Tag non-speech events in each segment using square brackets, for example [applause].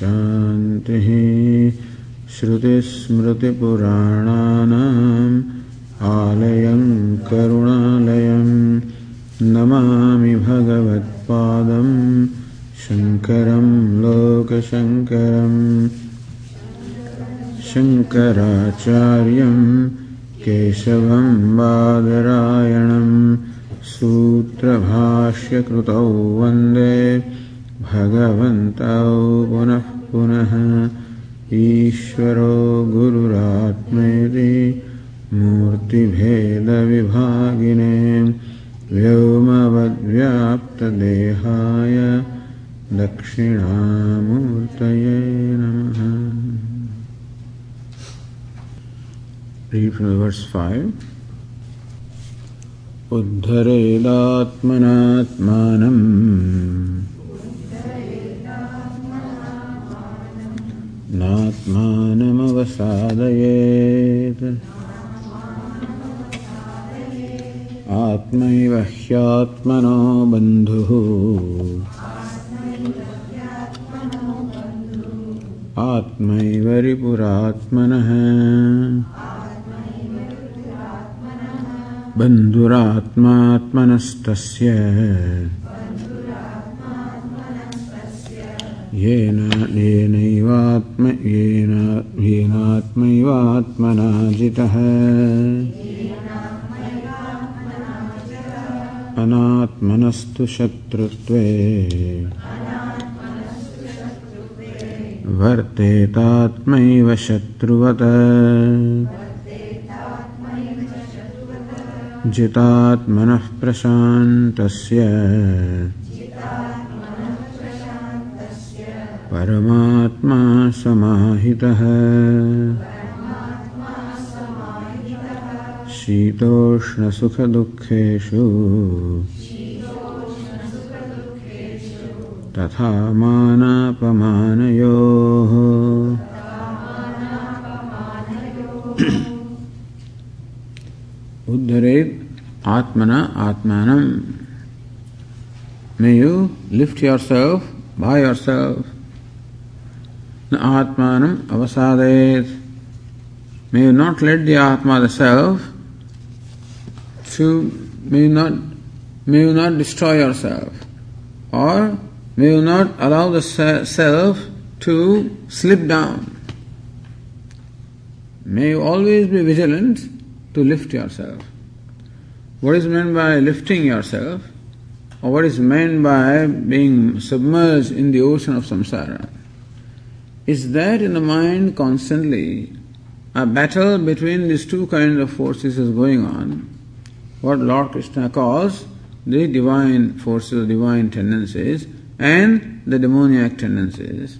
शान्तिः श्रुतिस्मृतिपुराणानाम् आलयं करुणालयं। नमामि भगवत्पादं शङ्करं लोकशङ्करम् शङ्कराचार्यं केशवं बादरायणं। सूत्रभाष्यकृतौ वंदे। भगवन्तौ पुनः पुनः ईश्वरो गुरुरात्मेति मूर्तिभेदविभागिने व्योमवद्व्याप्तदेहाय दक्षिणामूर्तये नमः verse 5. उद्धरेदात्मनात्मानम् नात्मानमवसादयेत्। आत्मैव ह्यात्मनो बन्धुः। आत्मैव रिपुरात्मनः। बन्धुरात्मात्मनस्तस्य। येन येनैवात्म येन येनात्मैवात्मना जितः अनात्मनस्तु शत्रुत्वे। वर्तेतात्मैव शत्रुवत्। जितात्मनः प्रशान्तस्य। परमात्मा समाहितः। शीतोष्णसुखदुःखेषु। तथा मानापमानयोः। उद्धरेत् आत्मना आत्मानम् may you lift yourself by yourself Atmanam avasadayet. May you not let the Atma, the self, to may you not may you not destroy yourself, or may you not allow the self to slip down. May you always be vigilant to lift yourself. What is meant by lifting yourself, or what is meant by being submerged in the ocean of samsara, is that in the mind constantly a battle between these two kinds of forces is going on, what Lord Krishna calls the divine forces, divine tendencies, and the demoniac tendencies.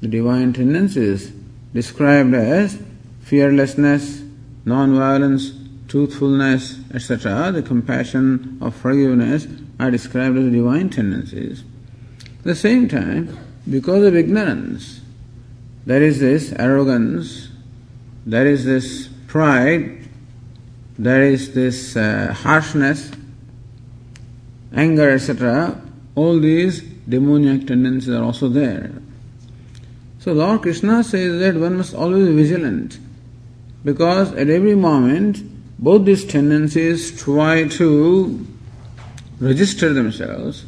The divine tendencies described as fearlessness, non-violence, truthfulness, etc., the compassion of forgiveness are described as divine tendencies. At the same time, because of ignorance, there is this arrogance, there is this pride, there is this uh, harshness, anger, etc. All these demoniac tendencies are also there. So Lord Krishna says that one must always be vigilant because at every moment both these tendencies try to register themselves,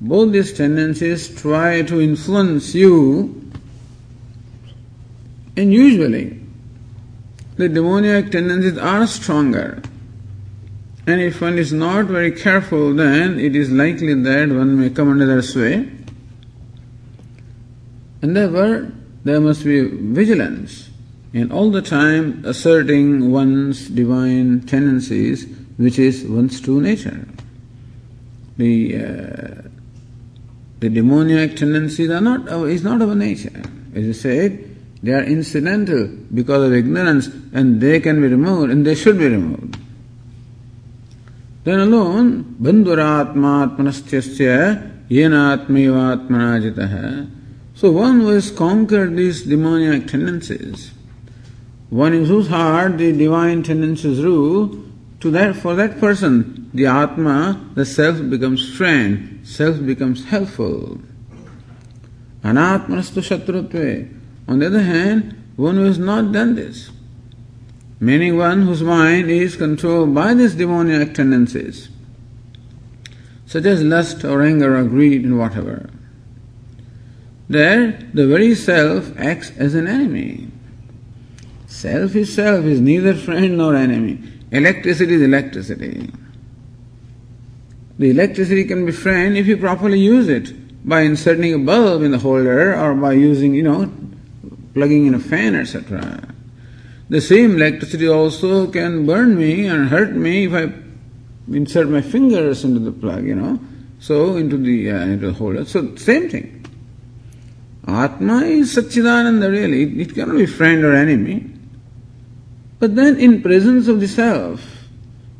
both these tendencies try to influence you, and usually the demoniac tendencies are stronger And if one is not very careful, then it is likely that one may come under their sway. And therefore, there must be vigilance in all the time asserting one's divine tendencies, which is one's true nature. The, uh, the demoniac tendencies are not, is not our nature. As you said, they are incidental because of ignorance and they can be removed and they should be removed. Then alone, bandhuratmatmanasthasya yenatmayatmanajitaha. So one who has conquered these demoniac tendencies, one in whose heart the divine tendencies rule, to that for that person, the Atma, the self becomes friend, self becomes helpful. Anatmanastu shatrutve. On the other hand, one who has not done this, meaning one whose mind is controlled by these demoniac tendencies, such as lust or anger or greed and whatever, there the very self acts as an enemy. Self is self, is neither friend nor enemy. Electricity is electricity. The electricity can be friend if you properly use it by inserting a bulb in the holder or by using, you know, plugging in a fan, etc. The same electricity also can burn me and hurt me if I insert my fingers into the plug, you know, so into the, uh, into the holder. So, same thing. Atma is Satchidananda really, it, it cannot be friend or enemy. But then in presence of the self,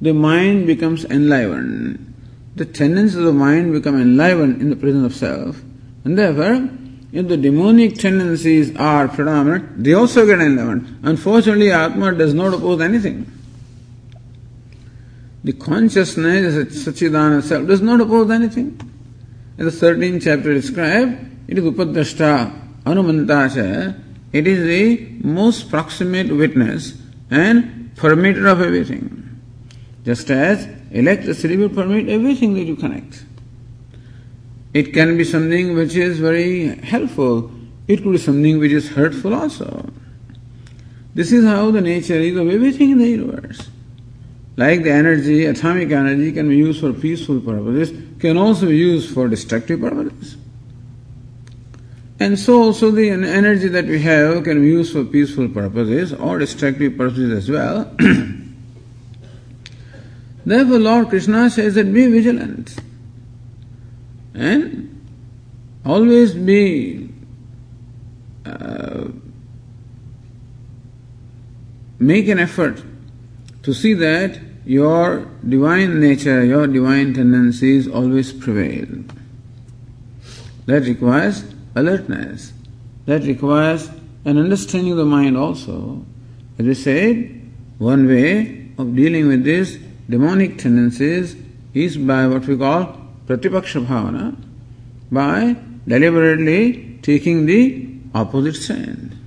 the mind becomes enlivened. The tendencies of the mind become enlivened in the presence of self, and therefore if the demonic tendencies are predominant, they also get enlivened. Unfortunately, Atma does not oppose anything. The consciousness, Satchidana self, does not oppose anything. As the 13th chapter described, it is Upadrashta, Anumantasha, it is the most proximate witness and permitter of everything. Just as electricity will permit everything that you connect. It can be something which is very helpful. It could be something which is hurtful also. This is how the nature is of everything in the universe. Like the energy, atomic energy can be used for peaceful purposes, can also be used for destructive purposes. And so also the energy that we have can be used for peaceful purposes or destructive purposes as well. [clears throat] Therefore Lord Krishna says that be vigilant and always be uh, make an effort to see that your divine nature, your divine tendencies always prevail. That requires alertness. That requires an understanding of the mind also. As we said, one way of dealing with these demonic tendencies is by what we call Pratipaksha Bhavana by deliberately taking the opposite stand.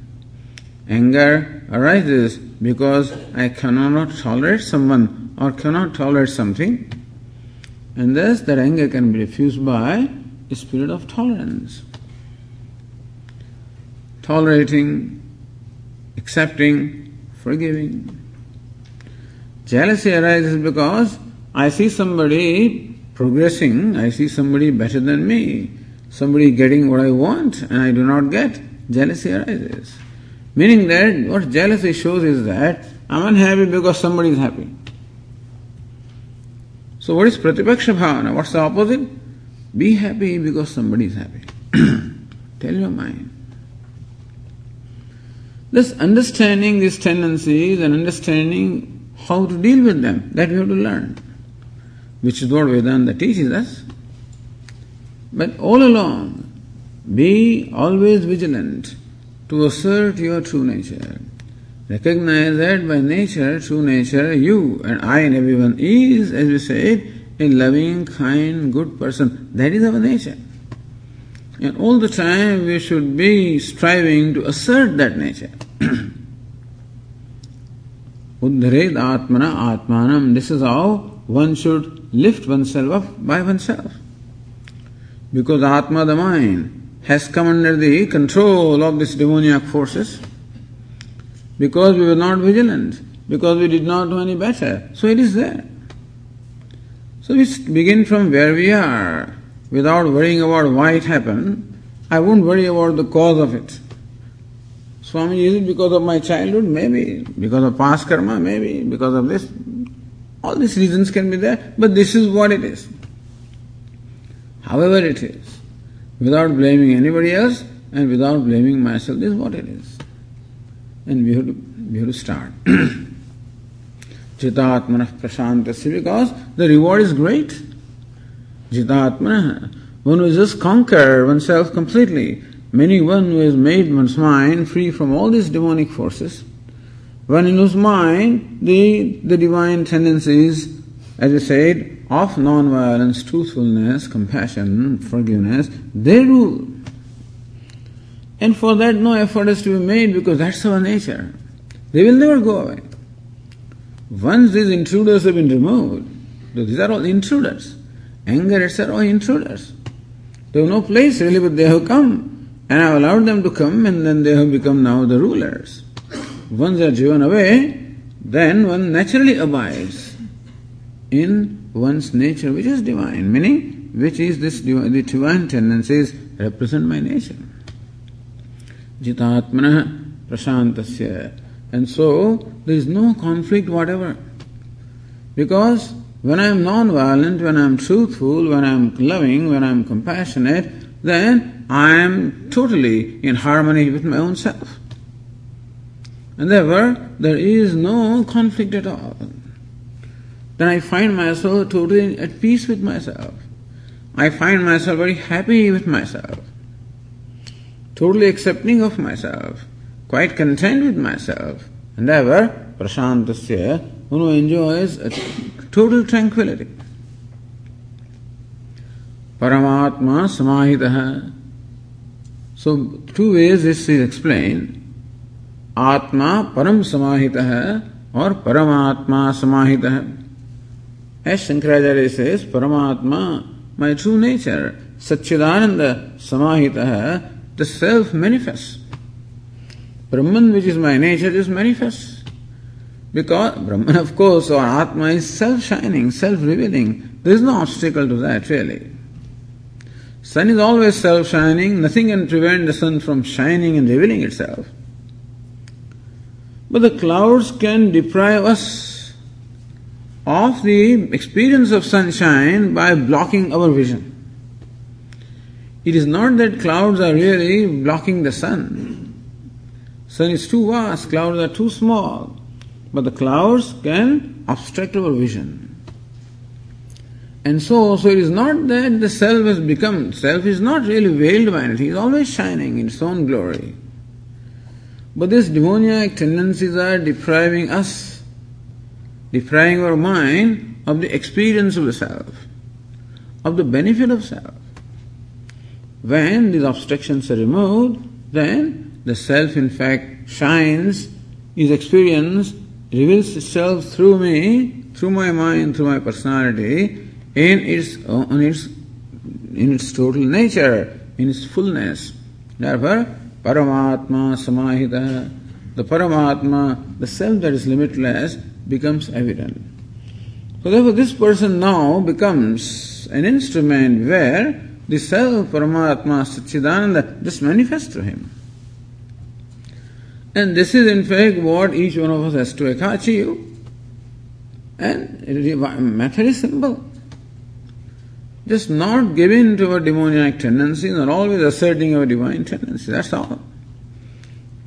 Anger arises because I cannot tolerate someone or cannot tolerate something, and thus that anger can be diffused by a spirit of tolerance. Tolerating, accepting, forgiving. Jealousy arises because I see somebody progressing, I see somebody better than me, somebody getting what I want and I do not get, jealousy arises. Meaning that what jealousy shows is that I'm unhappy because somebody is happy. So what is pratipaksha bhavana? What's the opposite? Be happy because somebody is happy. [clears throat] Tell your mind. Thus understanding these tendencies and understanding how to deal with them, that we have to learn which is what Vedanta teaches us. But all along, be always vigilant to assert your true nature. Recognize that by nature, true nature, you and I and everyone is, as we said, a loving, kind, good person. That is our nature. And all the time we should be striving to assert that nature. [clears throat] Uddhared Atmana Atmanam. This is how one should lift oneself up by oneself. Because Atma, the mind, has come under the control of these demoniac forces. Because we were not vigilant, because we did not know any better. So it is there. So we begin from where we are without worrying about why it happened. I won't worry about the cause of it. Swami, is it because of my childhood? Maybe. Because of past karma? Maybe. Because of this? All these reasons can be there, but this is what it is. However it is, without blaming anybody else and without blaming myself, this is what it is. And we have to, we have to start. [clears throat] Jitatmana prashantasya because the reward is great. Jitatmana, one who has just conquered oneself completely, meaning one who has made one's mind free from all these demonic forces, one in whose mind the, the divine tendencies, as I said, of non-violence, truthfulness, compassion, forgiveness, they rule. And for that no effort is to be made because that's our nature. They will never go away. Once these intruders have been removed, these are all intruders. Anger, etc., all intruders. They have no place really, but they have come. And I have allowed them to come, and then they have become now the rulers. Once are driven away, then one naturally abides in one's nature, which is divine, meaning which is this divine, the divine tendencies represent my nature. Jitatmana prashantasya. And so there is no conflict whatever. Because when I am non-violent, when I am truthful, when I am loving, when I am compassionate, then I am totally in harmony with my own self. And therefore, there is no conflict at all. Then I find myself totally at peace with myself. I find myself very happy with myself, totally accepting of myself quite content with myself, and ever prashantasya, one who enjoys total tranquility. Paramatma samahitaha. So, two ways this is explained. आत्मा परम समाहित है और परमात्मा समाहित है। शंकराचार्य से परमात्मा माई ट्रू नेचर सच्चिदानंद समाहित है the self manifest Brahman which is my nature is manifest because Brahman of course और atma is self shining self revealing there is no obstacle to that really sun is always self shining nothing can prevent the sun from shining and revealing itself But the clouds can deprive us of the experience of sunshine by blocking our vision. It is not that clouds are really blocking the sun. Sun is too vast, clouds are too small. But the clouds can obstruct our vision. And so, so it is not that the self has become, self is not really veiled by anything, it is always shining in its own glory. But these demoniac tendencies are depriving us, depriving our mind of the experience of the self, of the benefit of self. When these obstructions are removed, then the self in fact shines, is experienced, reveals itself through me, through my mind, through my personality, in its, in its, in its total nature, in its fullness. Therefore, Paramatma Samahita, the Paramatma, the self that is limitless, becomes evident. So therefore this person now becomes an instrument where the self, Paramatma, Satchidananda, just manifests to him. And this is in fact what each one of us has to achieve. And the method is simple. Just not giving to our demoniac tendencies, not always asserting our divine tendencies. That's all.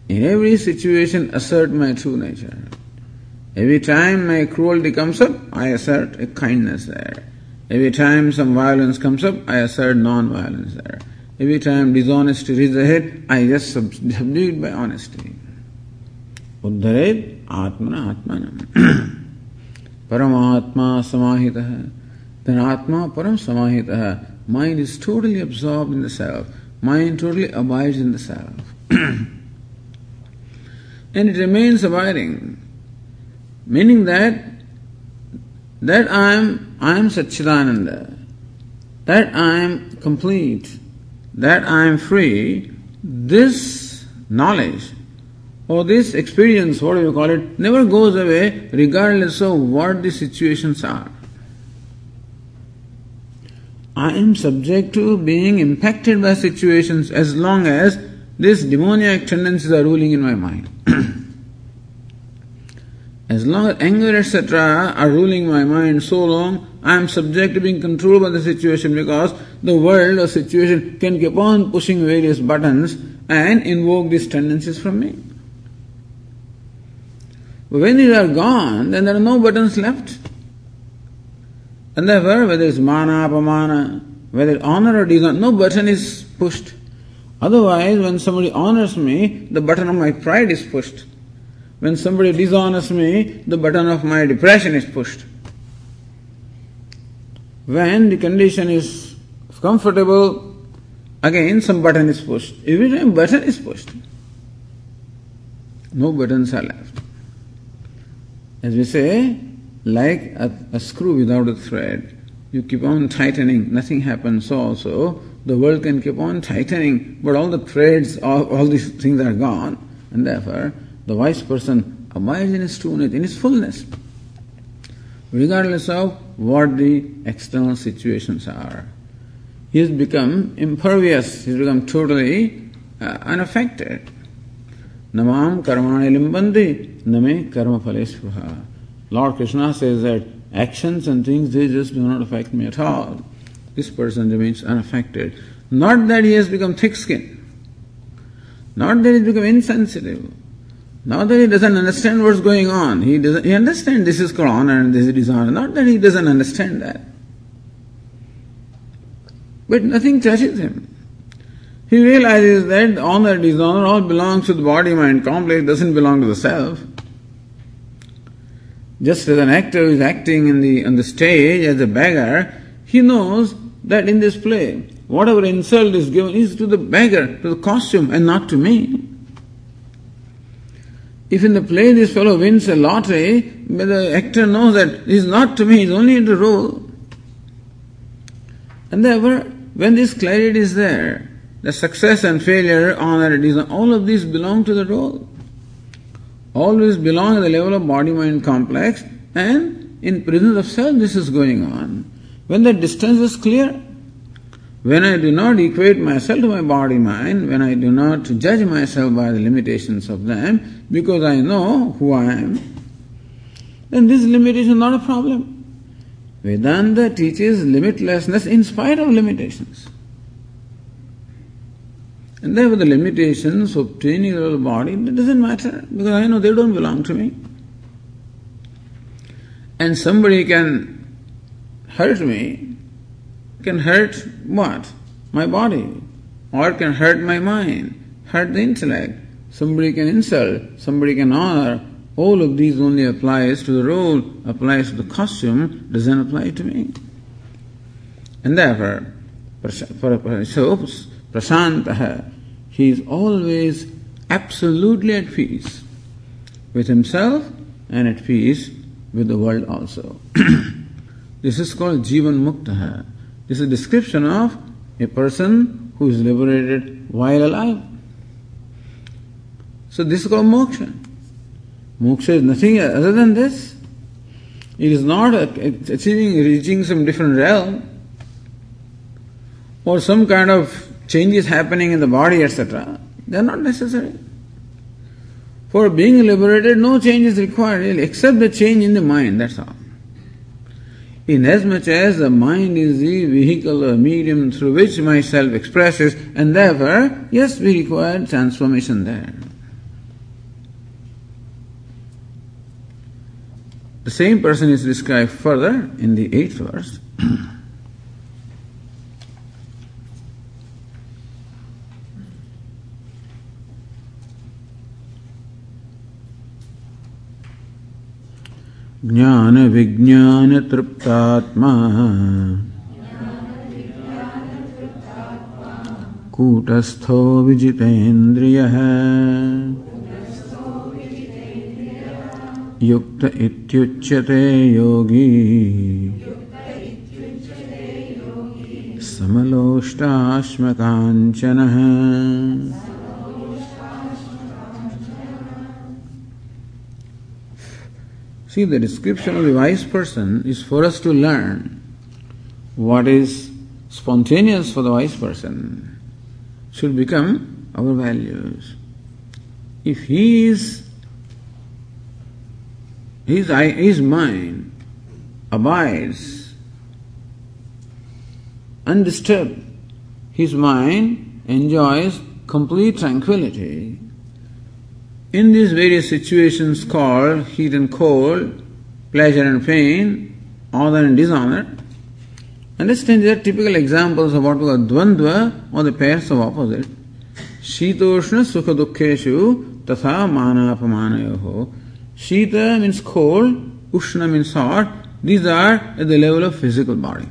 In every situation, assert my true nature. Every time my cruelty comes up, I assert a kindness there. Every time some violence comes up, I assert non-violence there. Every time dishonesty reaches ahead, I just subdue it by honesty. उद्धरेत आत्मना आत्मान Paramatma samahita. then Atma param samahita. Uh, mind is totally absorbed in the self. Mind totally abides in the self. [clears throat] and it remains abiding. Meaning that that I am I am Satchidananda, that I am complete, that I am free, this knowledge or this experience, what do you call it, never goes away regardless of what the situations are. I am subject to being impacted by situations as long as these demoniac tendencies are ruling in my mind. [clears throat] as long as anger, etc., are ruling my mind so long, I am subject to being controlled by the situation because the world or situation can keep on pushing various buttons and invoke these tendencies from me. But when these are gone, then there are no buttons left. And therefore, whether it's mana, apamana, whether honor or dishonor, no button is pushed. Otherwise, when somebody honors me, the button of my pride is pushed. When somebody dishonors me, the button of my depression is pushed. When the condition is comfortable, again some button is pushed. Every time button is pushed. No buttons are left. As we say, like a, a screw without a thread. You keep on tightening, nothing happens. So also, the world can keep on tightening, but all the threads, all, all these things are gone, and therefore the wise person abides in his trueness, in his fullness, regardless of what the external situations are. He has become impervious, he has become totally uh, unaffected. Namam karmani limpanti, name karma phale Lord Krishna says that actions and things, they just do not affect me at all. This person remains unaffected. Not that he has become thick skinned, not that he has become insensitive, not that he doesn't understand what's going on. He doesn't he understands this is called and this is dishonor. Not that he doesn't understand that. But nothing touches him. He realizes that honor, dishonor all belongs to the body mind complex, doesn't belong to the self. Just as an actor is acting in the, on the stage as a beggar, he knows that in this play, whatever insult is given is to the beggar, to the costume, and not to me. If in the play this fellow wins a lottery, the actor knows that is not to me, is only in the role. And therefore, when this clarity is there, the success and failure, honor, all of these belong to the role always belong at the level of body mind complex, and in presence of self, this is going on. When the distance is clear, when I do not equate myself to my body mind, when I do not judge myself by the limitations of them, because I know who I am, then this limitation is not a problem. Vedanta teaches limitlessness in spite of limitations. And therefore, the limitations of training the body, it doesn't matter because I know they don't belong to me. And somebody can hurt me, can hurt what? My body, or can hurt my mind, hurt the intellect. Somebody can insult, somebody can honor. All of these only applies to the role, applies to the costume, doesn't apply to me. And therefore, for, so Prashantah, he is always absolutely at peace with himself and at peace with the world also. [clears throat] this is called Jivan Mukta. This is a description of a person who is liberated while alive. So this is called moksha. Moksha is nothing other than this. It is not achieving, reaching some different realm or some kind of changes happening in the body, etc., they are not necessary. For being liberated, no change is required really, except the change in the mind, that's all. Inasmuch as the mind is the vehicle or medium through which myself expresses, and therefore, yes, we require transformation there. The same person is described further in the eighth verse. [clears throat] ज्ञान विज्ञान तृप्तात्मा कूटस्थो विजितेन्द्रियः। युक्त इत्युच्यते योगी। समलोष्टाश्मकाञ्चनः। See, the description of the wise person is for us to learn what is spontaneous for the wise person should become our values. If he is his, his mind abides undisturbed, his mind enjoys complete tranquility. In these various situations called heat and cold, pleasure and pain, honor and dishonor, understand they are typical examples of what we call dvandva or the pairs of opposite. Shitoshna sukha dukkheshu tatha manapamanayoho. Shita means cold, Ushna means hot. These are at the level of physical body.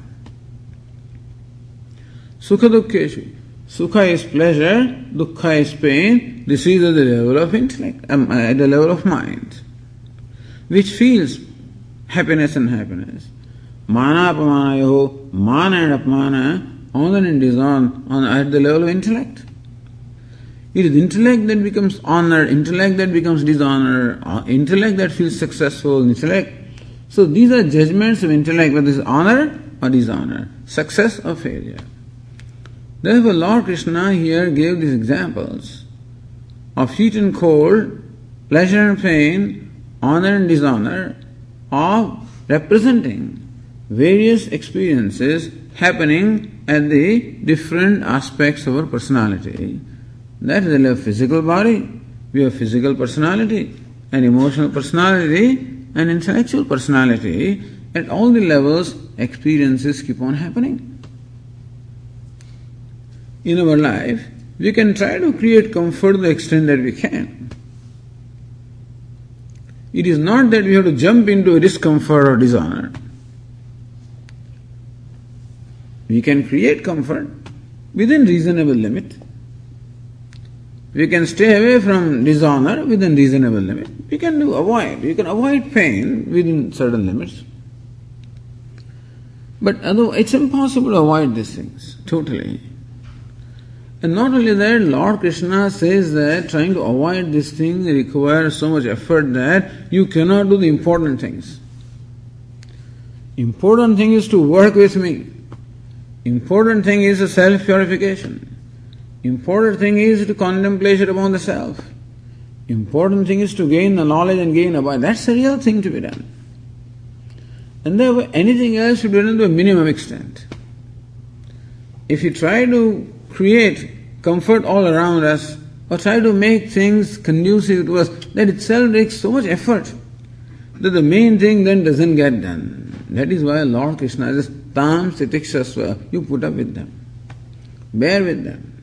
Sukha dukkheshu. Sukha is pleasure, dukkha is pain. This is at the level of intellect, um, at the level of mind, which feels happiness and happiness. Mana apamanayo, mana and apamana, honor and dishonor on, at the level of intellect. It is intellect that becomes honor, intellect that becomes dishonor, uh, intellect that feels successful, intellect. So these are judgments of intellect, whether it's honor or dishonor, success or failure. Therefore, Lord Krishna here gave these examples of heat and cold, pleasure and pain, honor and dishonor, of representing various experiences happening at the different aspects of our personality. That is level of physical body. We have physical personality, an emotional personality, an intellectual personality. At all the levels, experiences keep on happening in our life, we can try to create comfort to the extent that we can. It is not that we have to jump into discomfort or dishonor. We can create comfort within reasonable limit. We can stay away from dishonor within reasonable limit. We can do avoid. We can avoid pain within certain limits. But although it's impossible to avoid these things totally. And not only that, Lord Krishna says that trying to avoid this thing requires so much effort that you cannot do the important things. Important thing is to work with me. Important thing is self purification. Important thing is to contemplation upon the self. Important thing is to gain the knowledge and gain about. That's the real thing to be done. And therefore anything else should be done to a minimum extent. If you try to create comfort all around us or try to make things conducive to us, that itself takes so much effort that the main thing then doesn't get done. That is why Lord Krishna says, Tam sitikshasva, you put up with them. Bear with them.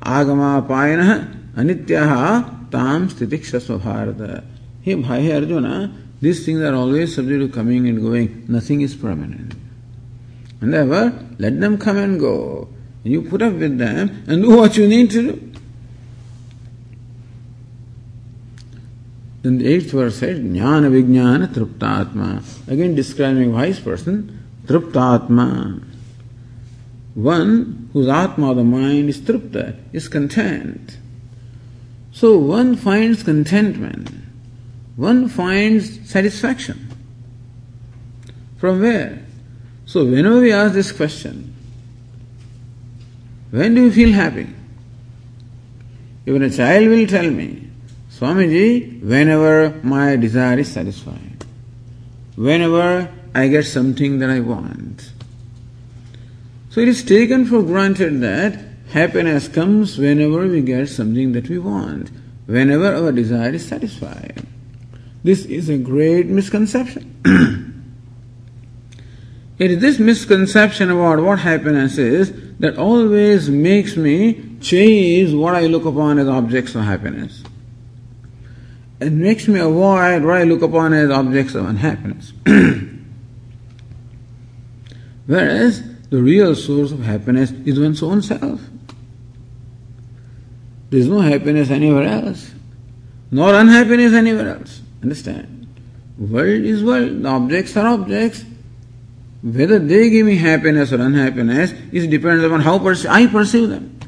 Agama payana anityaha tam stitikshasva bharata. Hey, hey Arjuna, these things are always subject to coming and going. Nothing is permanent. And therefore, let them come and go. You put up with them and do what you need to do. Then the eighth verse says, Jnana Vijnana Truptatma. Again describing wise person, Truptatma. One whose Atma, of the mind, is Trupta, is content. So one finds contentment. One finds satisfaction. From where? So whenever we ask this question, when do you feel happy? Even a child will tell me, Swamiji, whenever my desire is satisfied, whenever I get something that I want. So it is taken for granted that happiness comes whenever we get something that we want, whenever our desire is satisfied. This is a great misconception. [clears throat] It is this misconception about what happiness is that always makes me chase what I look upon as objects of happiness. It makes me avoid what I look upon as objects of unhappiness. [clears throat] Whereas the real source of happiness is one's own self. There is no happiness anywhere else, nor unhappiness anywhere else. Understand? World is world, the objects are objects, whether they give me happiness or unhappiness is depends upon how perce- I perceive them.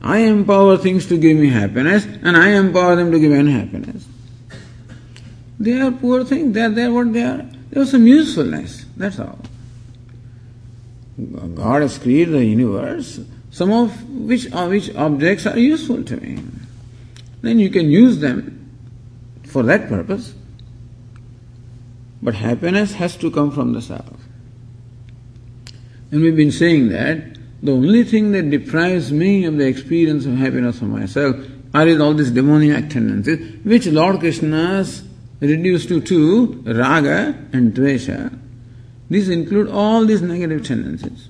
I empower things to give me happiness and I empower them to give unhappiness. They are poor things, they are there what they are. There some usefulness, that's all. God has created the universe, some of which, uh, which objects are useful to me. Then you can use them for that purpose. But happiness has to come from the self. And we've been saying that the only thing that deprives me of the experience of happiness for myself are all these demoniac tendencies, which Lord Krishna has reduced to two, raga and dvesha. These include all these negative tendencies,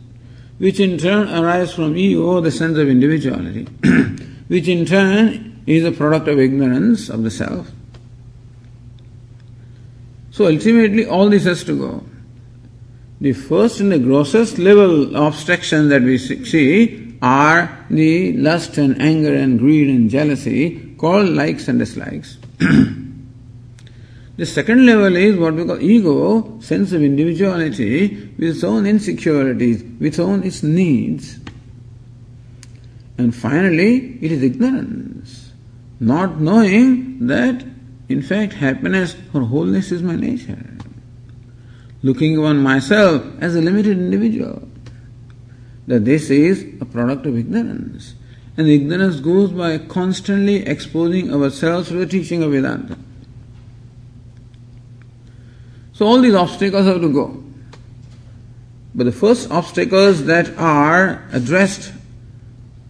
which in turn arise from ego, the sense of individuality, [clears throat] which in turn is a product of ignorance of the self. So ultimately, all this has to go. The first and the grossest level of abstraction that we see are the lust and anger and greed and jealousy called likes and dislikes. [clears throat] the second level is what we call ego, sense of individuality with its own insecurities, with its own its needs. And finally, it is ignorance, not knowing that in fact happiness or wholeness is my nature looking upon myself as a limited individual. That this is a product of ignorance. And ignorance goes by constantly exposing ourselves to the teaching of Vedanta. So all these obstacles have to go. But the first obstacles that are addressed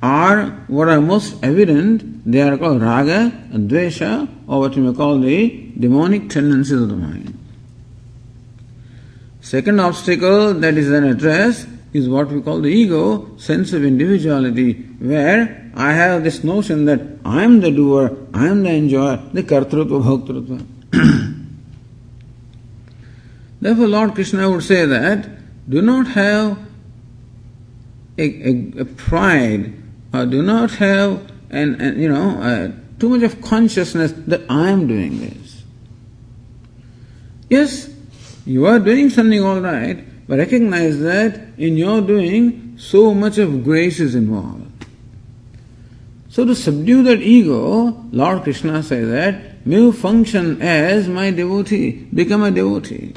are what are most evident. They are called raga, dvesha, or what you may call the demonic tendencies of the mind. Second obstacle that is then addressed is what we call the ego, sense of individuality, where I have this notion that I am the doer, I am the enjoyer, the kartrutva bhoktrutva. [coughs] Therefore, Lord Krishna would say that do not have a, a, a pride or do not have an, an you know uh, too much of consciousness that I am doing this. Yes, you are doing something all right, but recognize that in your doing, so much of grace is involved. So to subdue that ego, Lord Krishna says that, may you function as my devotee, become a devotee.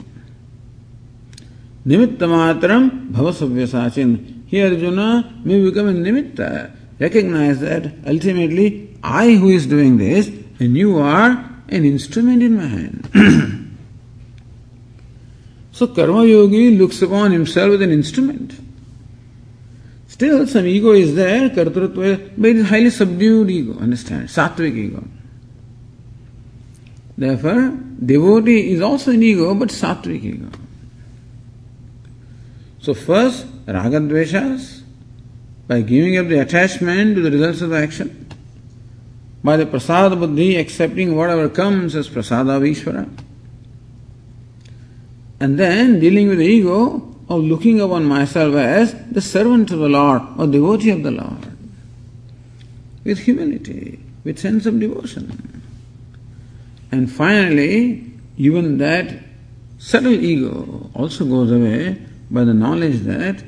Nimitta matram bhava Here Arjuna may become a nimitta. Recognize that ultimately I who is doing this and you are an instrument in my hand. [clears throat] So Karma Yogi looks upon himself as an instrument. Still, some ego is there, kartrutva, but it is highly subdued ego, understand? Sattvic ego. Therefore, devotee is also an ego, but sattvic ego. So first, ragadveshas, by giving up the attachment to the results of the action, by the prasada buddhi accepting whatever comes as prasada of and then dealing with the ego of looking upon myself as the servant of the Lord or devotee of the Lord. With humility, with sense of devotion. And finally, even that subtle ego also goes away by the knowledge that,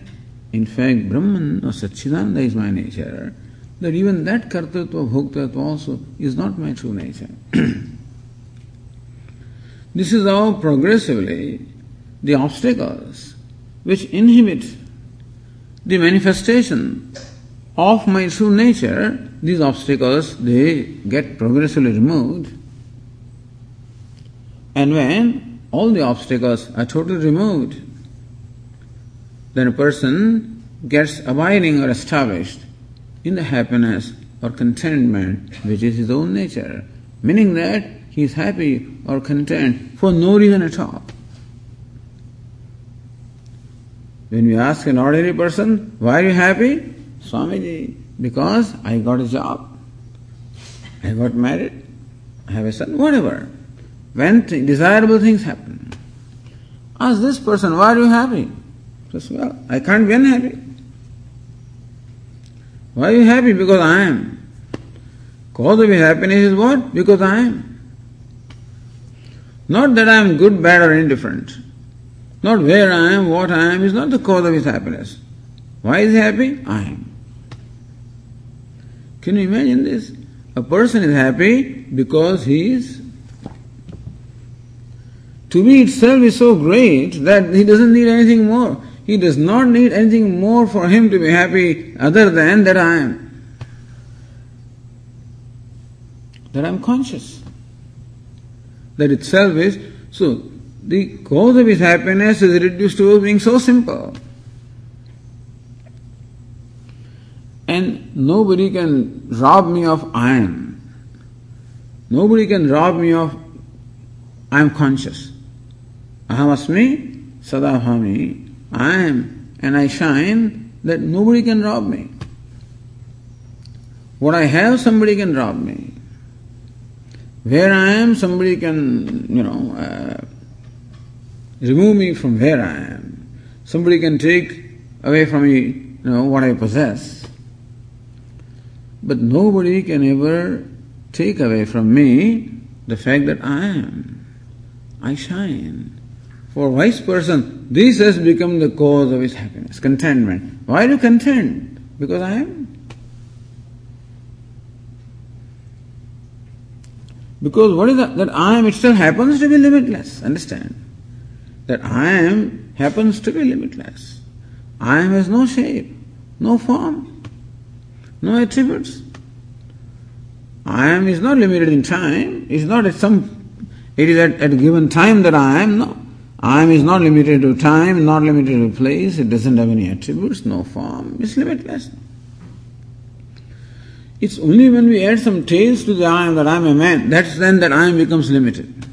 in fact, Brahman or Satchidananda is my nature, that even that kartatva, bhoktatva also is not my true nature. [clears throat] this is how progressively the obstacles which inhibit the manifestation of my true nature, these obstacles they get progressively removed. And when all the obstacles are totally removed, then a person gets abiding or established in the happiness or contentment which is his own nature, meaning that he is happy or content for no reason at all. When we ask an ordinary person, why are you happy? Swamiji, because I got a job, I got married, I have a son, whatever. When desirable things happen. Ask this person, why are you happy? Says, well, I can't be unhappy. Why are you happy? Because I am. Cause of your happiness is what? Because I am. Not that I am good, bad, or indifferent. Not where I am, what I am is not the cause of his happiness. Why is he happy? I am. Can you imagine this? A person is happy because he is. To be itself is so great that he doesn't need anything more. He does not need anything more for him to be happy other than that I am. That I am conscious. That itself is, so the cause of his happiness is reduced to being so simple. And nobody can rob me of I am. Nobody can rob me of I am conscious. Ahamasmi sadabhami. I am and I shine that nobody can rob me. What I have, somebody can rob me. Where I am, somebody can, you know, uh, remove me from where I am. Somebody can take away from me, you know, what I possess. But nobody can ever take away from me the fact that I am. I shine. For a wise person, this has become the cause of his happiness, contentment. Why do you content? Because I am. Because what is that? That I am itself happens to be limitless. Understand? That I am happens to be limitless. I am has no shape, no form, no attributes. I am is not limited in time, it's not at some it is at, at a given time that I am, no. I am is not limited to time, not limited to place, it doesn't have any attributes, no form, it's limitless. It's only when we add some tails to the I am that I am a man, that's then that I am becomes limited.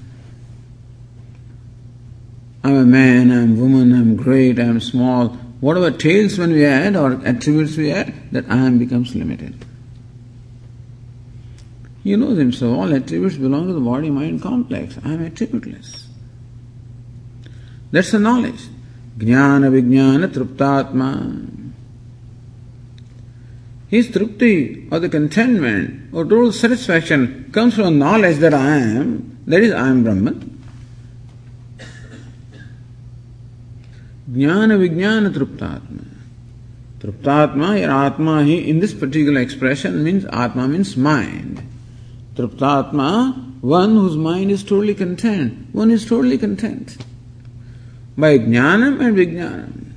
I'm a man, I'm woman, I'm great, I'm small. Whatever tails when we add or attributes we add, that I am becomes limited. He knows himself, all attributes belong to the body mind complex. I am attributeless. That's the knowledge. Jnana Vijnana Truptatma. His trupti or the contentment or total satisfaction comes from knowledge that I am, that is, I am Brahman. Jnana Vijnana Truptatma. Truptatma, your Atma, he, in this particular expression means Atma means mind. Triptatma, one whose mind is totally content. One is totally content. By jnanam and vijnanam.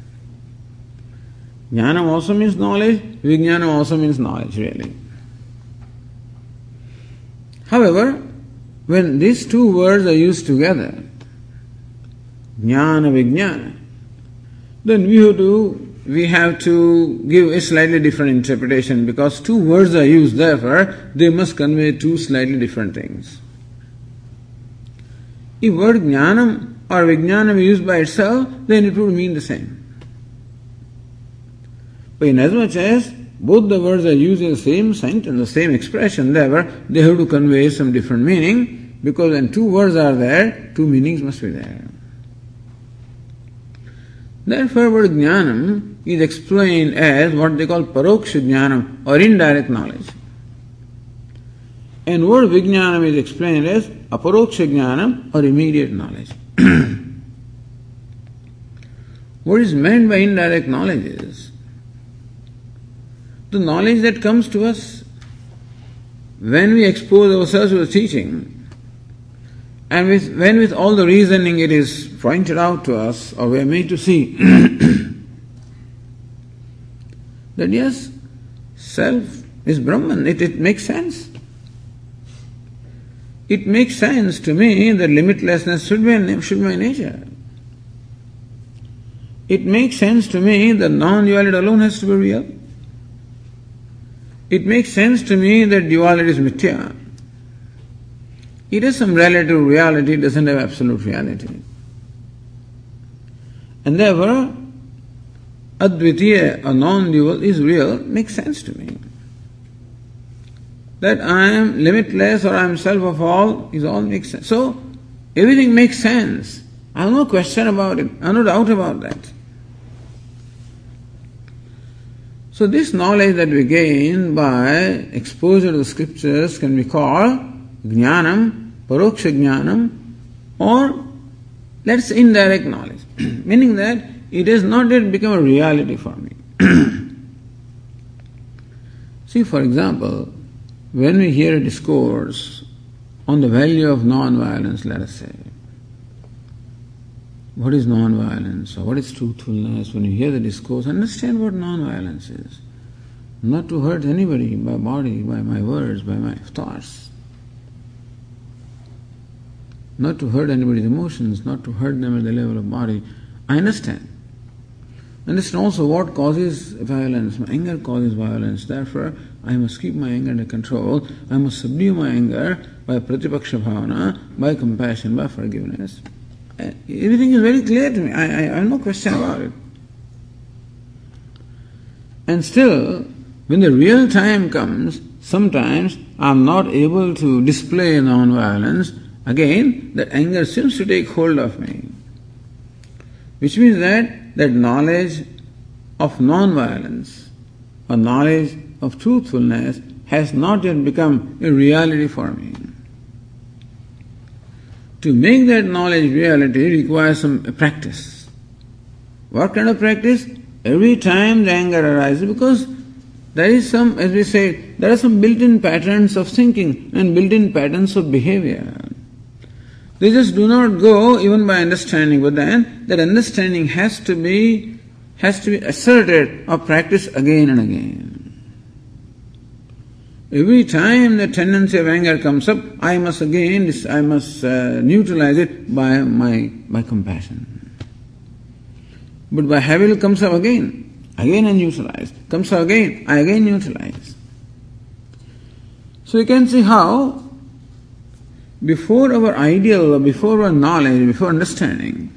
Jnanam also means knowledge, vijnanam also means knowledge, really. However, when these two words are used together, jnana vijnana, then we have to we have to give a slightly different interpretation because two words are used, therefore, they must convey two slightly different things. If word jnanam or vijnanam used by itself, then it would mean the same. But inasmuch as both the words are used in the same sentence, the same expression, therefore, they have to convey some different meaning because when two words are there, two meanings must be there. Therefore, word jnanam is explained as what they call paroksha jnanam or indirect knowledge. And word vijnanam is explained as aparoksha jnanam or immediate knowledge. [clears throat] what is meant by indirect knowledge is the knowledge that comes to us when we expose ourselves to the teaching and with, when with all the reasoning it is pointed out to us or we are made to see [clears throat] that yes, self is Brahman. It, it makes sense. It makes sense to me that limitlessness should be, should be nature. It makes sense to me that non duality alone has to be real. It makes sense to me that duality is mithya. It is some relative reality, it doesn't have absolute reality. And therefore, Advitiya, a non-dual, is real, makes sense to me. That I am limitless or I am self of all is all makes sense. So everything makes sense. I have no question about it. I have no doubt about that. So this knowledge that we gain by exposure to the scriptures can be called jnanam, paroksha jnanam, or let's indirect knowledge. [clears throat] Meaning that it has not yet become a reality for me. [clears throat] See, for example, when we hear a discourse on the value of non-violence, let us say, what is non-violence or what is truthfulness, when you hear the discourse, understand what non-violence is. Not to hurt anybody by body, by my words, by my thoughts. Not to hurt anybody's emotions, not to hurt them at the level of body. I understand. Understand also what causes violence. My anger causes violence. Therefore, I must keep my anger under control. I must subdue my anger by pratipaksha bhavana, by compassion, by forgiveness. Uh, everything is very clear to me. I, I, I have no question about it. And still, when the real time comes, sometimes I am not able to display non-violence. Again, that anger seems to take hold of me. Which means that that knowledge of non-violence or knowledge of truthfulness has not yet become a reality for me. To make that knowledge reality requires some practice. What kind of practice? Every time the anger arises, because there is some, as we say, there are some built in patterns of thinking and built in patterns of behavior. They just do not go even by understanding, but then that understanding has to be has to be asserted or practiced again and again. Every time the tendency of anger comes up, I must again I must uh, neutralize it by my by compassion. But by habit comes up again, again I neutralize. Comes up again, I again neutralize. So you can see how before our ideal, before our knowledge, before understanding,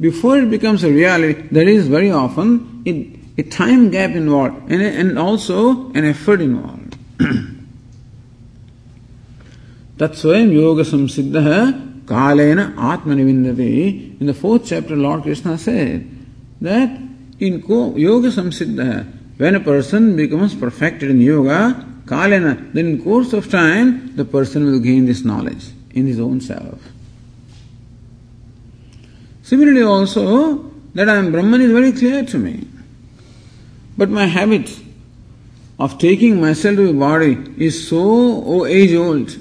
before it becomes a reality, there is very often a, time gap involved and, also an effort involved. [clears throat] That's Tatsvayam yoga samsiddha kalena atmanivindati. In the fourth chapter, Lord Krishna said that in yoga samsiddha, when a person becomes perfected in yoga, Kalena, then in course of time, the person will gain this knowledge in his own self. Similarly also, that I am Brahman is very clear to me. But my habit of taking myself to the body is so oh, age old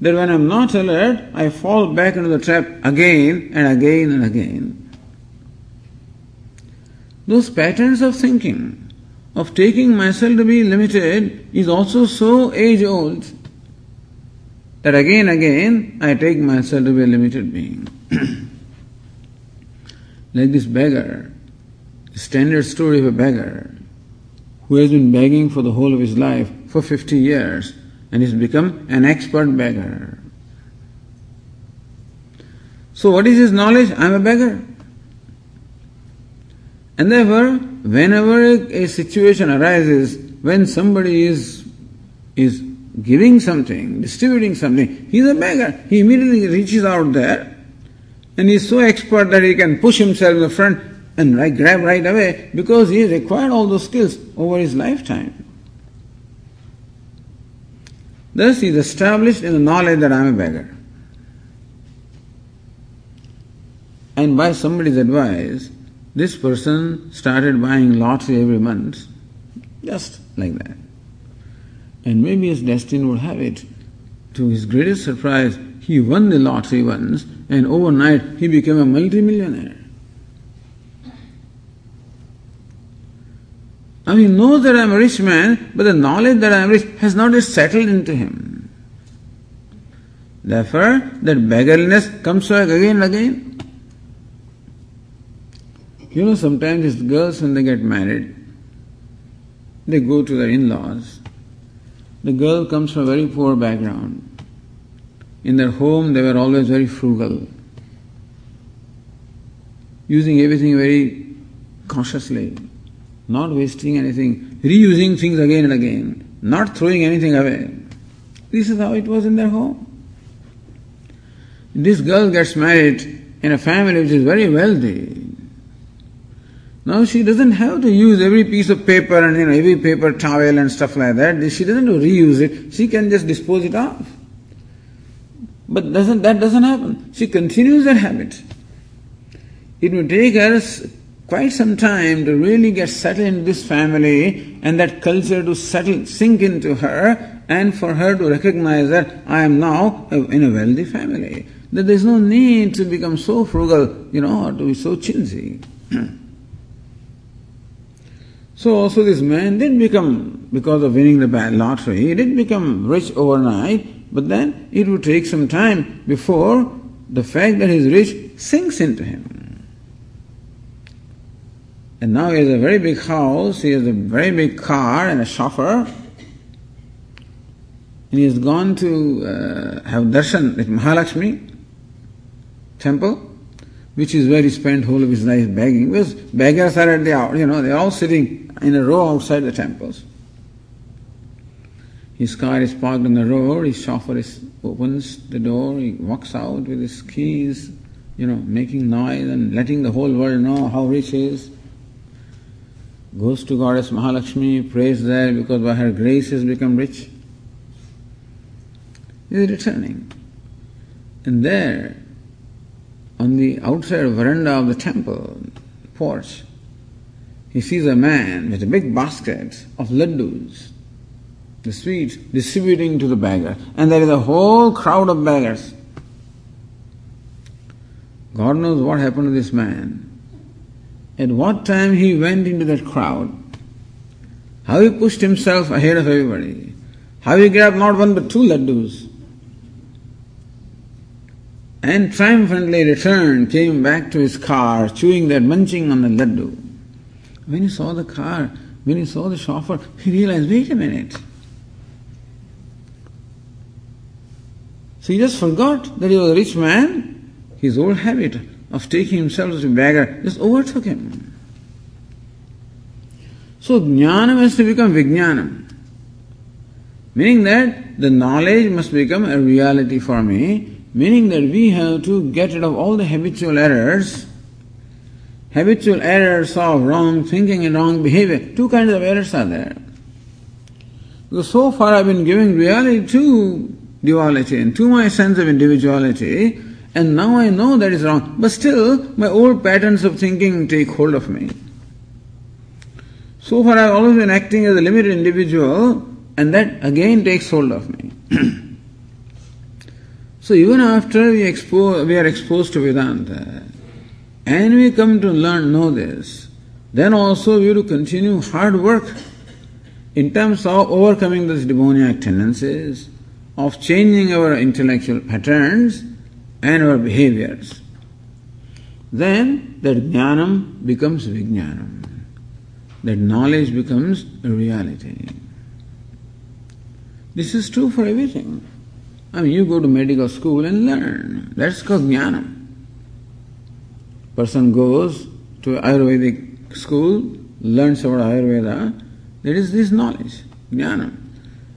that when I am not alert, I fall back into the trap again and again and again. Those patterns of thinking of taking myself to be limited is also so age old that again again I take myself to be a limited being. [clears throat] like this beggar, the standard story of a beggar who has been begging for the whole of his life for 50 years and has become an expert beggar. So, what is his knowledge? I am a beggar. And therefore, whenever a situation arises when somebody is, is giving something, distributing something, he's a beggar. He immediately reaches out there and he's so expert that he can push himself in the front and right, grab right away because he has acquired all those skills over his lifetime. Thus, he is established in the knowledge that I am a beggar. And by somebody's advice, this person started buying lottery every month, just like that. And maybe his destiny would have it. To his greatest surprise, he won the lottery once, and overnight he became a multimillionaire. Now he knows that I am a rich man, but the knowledge that I am rich has not yet settled into him. Therefore, that beggarliness comes back again and again. You know, sometimes girls, when they get married, they go to their in laws. The girl comes from a very poor background. In their home, they were always very frugal, using everything very cautiously, not wasting anything, reusing things again and again, not throwing anything away. This is how it was in their home. This girl gets married in a family which is very wealthy. Now she doesn't have to use every piece of paper and you know every paper towel and stuff like that. She doesn't reuse it. She can just dispose it off. But doesn't that doesn't happen. She continues that habit. It will take her quite some time to really get settled in this family and that culture to settle, sink into her, and for her to recognize that I am now in a wealthy family. that there is no need to become so frugal, you know, or to be so chintzy. [clears throat] so also this man did become, because of winning the lottery, he did become rich overnight, but then it would take some time before the fact that he's rich sinks into him. And now he has a very big house, he has a very big car and a chauffeur. And he has gone to uh, have darshan at Mahalakshmi temple, which is where he spent whole of his life begging. Because beggars are at the hour, you know, they're all sitting in a row outside the temples. His car is parked on the road, his chauffeur is, opens the door, he walks out with his keys, you know, making noise and letting the whole world know how rich he is goes to Goddess Mahalakshmi, prays there because by her grace he has become rich. He is returning. And there, on the outside veranda of the temple porch, he sees a man with a big basket of laddus, the sweets, distributing to the beggar. And there is a whole crowd of beggars. God knows what happened to this man. At what time he went into that crowd, how he pushed himself ahead of everybody, how he grabbed not one but two laddus, and triumphantly returned, came back to his car, chewing that, munching on the laddu. When he saw the car, when he saw the chauffeur, he realized, wait a minute. So he just forgot that he was a rich man. His old habit of taking himself as a beggar just overtook him. So jnanam has to become vijnanam. Meaning that the knowledge must become a reality for me, meaning that we have to get rid of all the habitual errors, habitual errors of wrong thinking and wrong behavior. Two kinds of errors are there. So far I've been giving reality to duality and to my sense of individuality, and now I know that is wrong. But still, my old patterns of thinking take hold of me. So far, I've always been acting as a limited individual, and that again takes hold of me. [clears throat] so even after we, expose, we are exposed to Vedanta, and we come to learn, know this, then also we have to continue hard work in terms of overcoming these demoniac tendencies, of changing our intellectual patterns, and our behaviors, then that jnanam becomes vijnanam. That knowledge becomes a reality. This is true for everything. I mean, you go to medical school and learn. That's called jnanam. Person goes to Ayurvedic school, learns about Ayurveda, there is this knowledge, jnanam.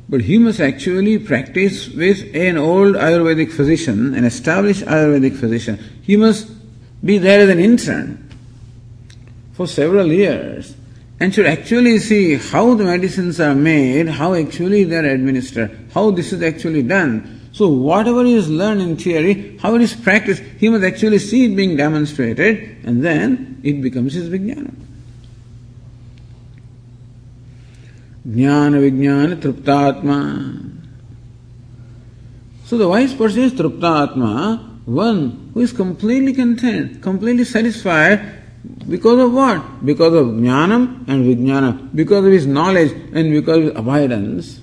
But he must actually practice with an old Ayurvedic physician, an established Ayurvedic physician. He must be there as an intern for several years and should actually see how the medicines are made, how actually they are administered, how this is actually done. So whatever he has learned in theory, how it is practiced, he must actually see it being demonstrated and then it becomes his vijnana. Jnana Vijnana Truptatma. So the wise person is Truptatma, one who is completely content, completely satisfied because of what? Because of Jnanam and Vijnana, because of his knowledge and because of his abidance.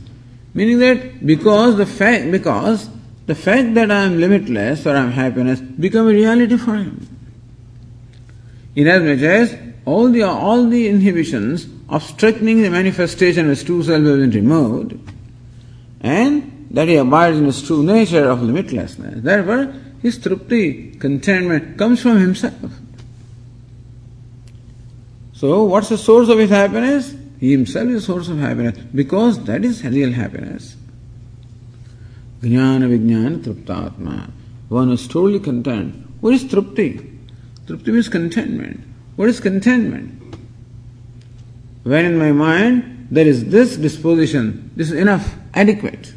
Meaning that because the fact because the fact that I am limitless or I am happiness become a reality for him. Inasmuch as all the all the inhibitions obstructing the manifestation of his true self has been removed, and that he abides in his true nature of limitlessness. Therefore, his trupti, contentment, comes from himself. So, what's the source of his happiness? He himself is source of happiness because that is real happiness. Jnana Vijnana Truptatma. One is totally content. What is Trupti? Trupti means contentment. What is contentment? when in my mind there is this disposition, this is enough, adequate.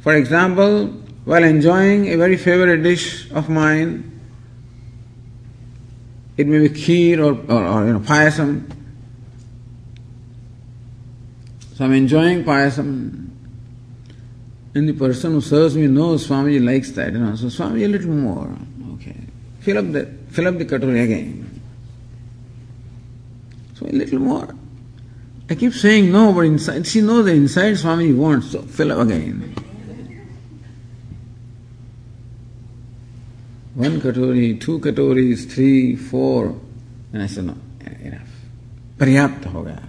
For example, while enjoying a very favorite dish of mine, it may be kheer or, or, or you know, payasam. So I'm enjoying payasam. And the person who serves me knows Swamiji likes that, you know. So Swamiji a little more. Okay. Fill up the fill up the katori again. So a little more. I keep saying no, but inside she knows the inside Swamiji wants, so fill up again. One katori, two katoris, three, four. And I said, no, enough. पर्याप्त हो गया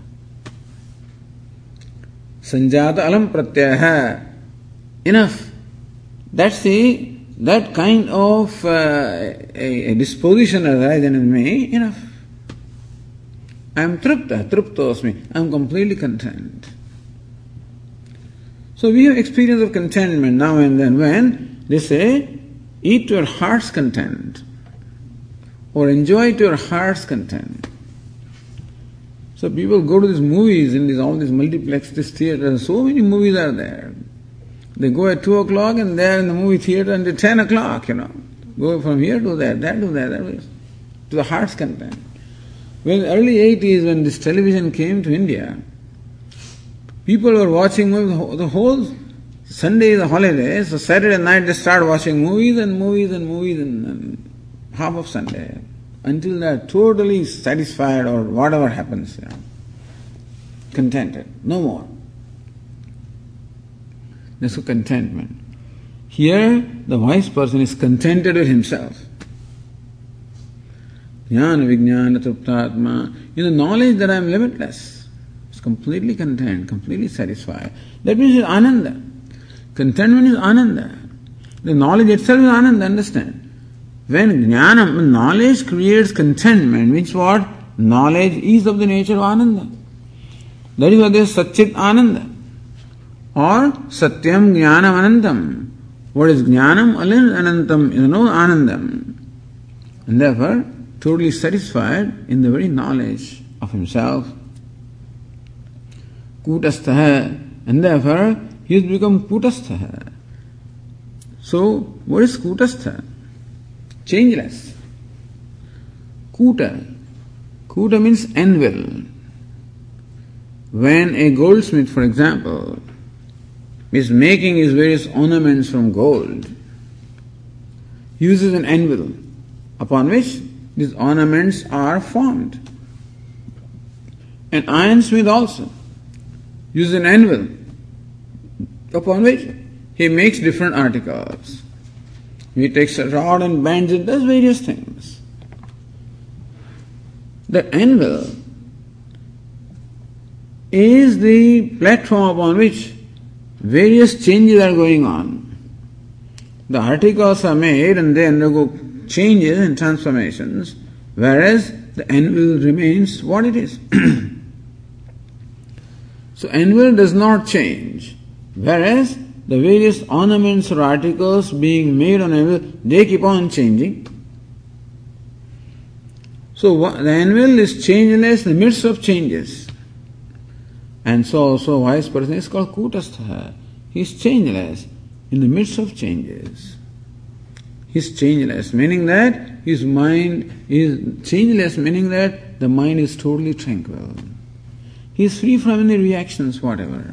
संजात अलम प्रत्यय है enough. That's the that kind of uh, a, a disposition arises in me, enough. I am tripta, triptosmi. I am completely content. So we have experience of contentment now and then when they say, eat to your heart's content or enjoy to your heart's content. So people go to these movies in these all these multiplex, this theater, so many movies are there. They go at 2 o'clock and they're in the movie theater until 10 o'clock, you know. Go from here to there, that to there, that way, to the heart's content. The early 80s, when this television came to India, people were watching the whole Sunday is a holiday, so Saturday night they start watching movies and movies and movies and, and half of Sunday until they're totally satisfied or whatever happens, you know, contented, no more. That's a contentment. Here, the wise person is contented with himself. Jnana Vijnana Truptatma. In the knowledge that I am limitless, is completely content, completely satisfied. That means it's ananda. Contentment is ananda. The knowledge itself is ananda, understand. When jnana, knowledge creates contentment, means what? Knowledge is of the nature of ananda. That is why there is Satchit Ananda or Satyam Jnanam Anantam. What is Jnanam? Anantam is no Anandam. And therefore, totally satisfied in the very knowledge of himself. Kutastha, and therefore he has become Kutastha. So, what is Kutastha? Changeless. Kuta. Kuta means anvil. When a goldsmith, for example, is making his various ornaments from gold, uses an anvil upon which these ornaments are formed. An ironsmith also uses an anvil upon which he makes different articles. He takes a rod and bends it, does various things. The anvil is the platform upon which various changes are going on. The articles are made and they undergo changes and transformations, whereas the anvil remains what it is. [clears throat] so, anvil does not change, whereas the various ornaments or articles being made on anvil, they keep on changing. So, the anvil is changeless in the midst of changes. And so also wise person is called Kutastha. He is changeless in the midst of changes. He is changeless, meaning that his mind is changeless, meaning that the mind is totally tranquil. He is free from any reactions, whatever.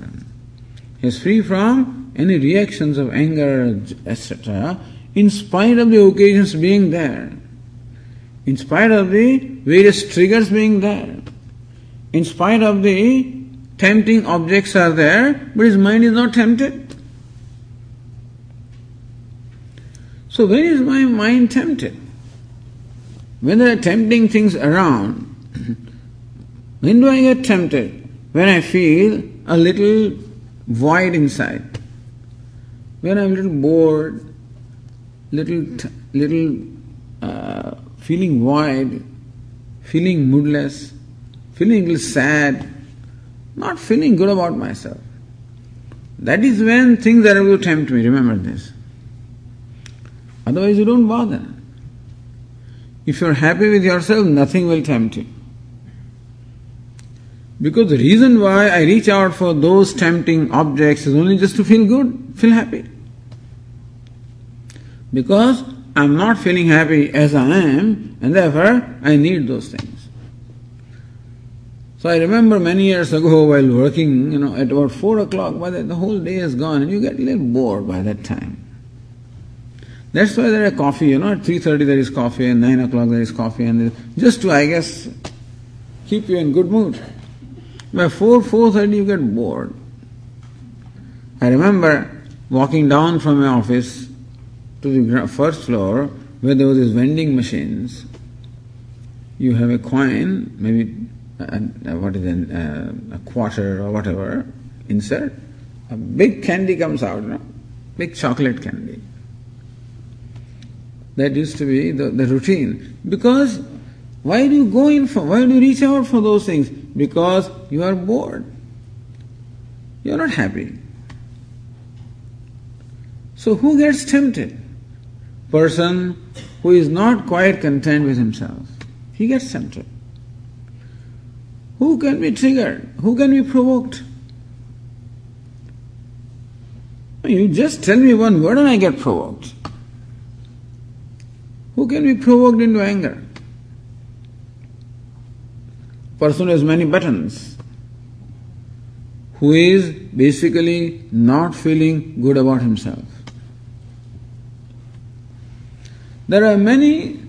Is free from any reactions of anger, etc., in spite of the occasions being there, in spite of the various triggers being there, in spite of the tempting objects are there, but his mind is not tempted. So, when is my mind tempted? When there are tempting things around, [clears throat] when do I get tempted? When I feel a little void inside. When I'm a little bored, little, little uh, feeling void, feeling moodless, feeling a little sad, not feeling good about myself. That is when things are able to tempt me, remember this. Otherwise, you don't bother. If you're happy with yourself, nothing will tempt you. Because the reason why I reach out for those tempting objects is only just to feel good, feel happy. Because I'm not feeling happy as I am, and therefore I need those things. So I remember many years ago [laughs] while working, you know, at about four o'clock, by the, the whole day is gone and you get a little bored by that time. That's why there is coffee, you know, at 3.30 there is coffee and 9 o'clock there is coffee and just to, I guess, keep you in good mood. By 4, 4.30 you get bored. I remember walking down from my office to the first floor where there was these vending machines. You have a coin, maybe a, what is it, a, a quarter or whatever, insert. A big candy comes out, no? big chocolate candy. That used to be the, the routine. Because why do you go in for, why do you reach out for those things? Because you are bored. You are not happy. So who gets tempted? Person who is not quite content with himself. He gets tempted. Who can be triggered? Who can be provoked? You just tell me one word and I get provoked. Who can be provoked into anger? Person who has many buttons, who is basically not feeling good about himself. There are many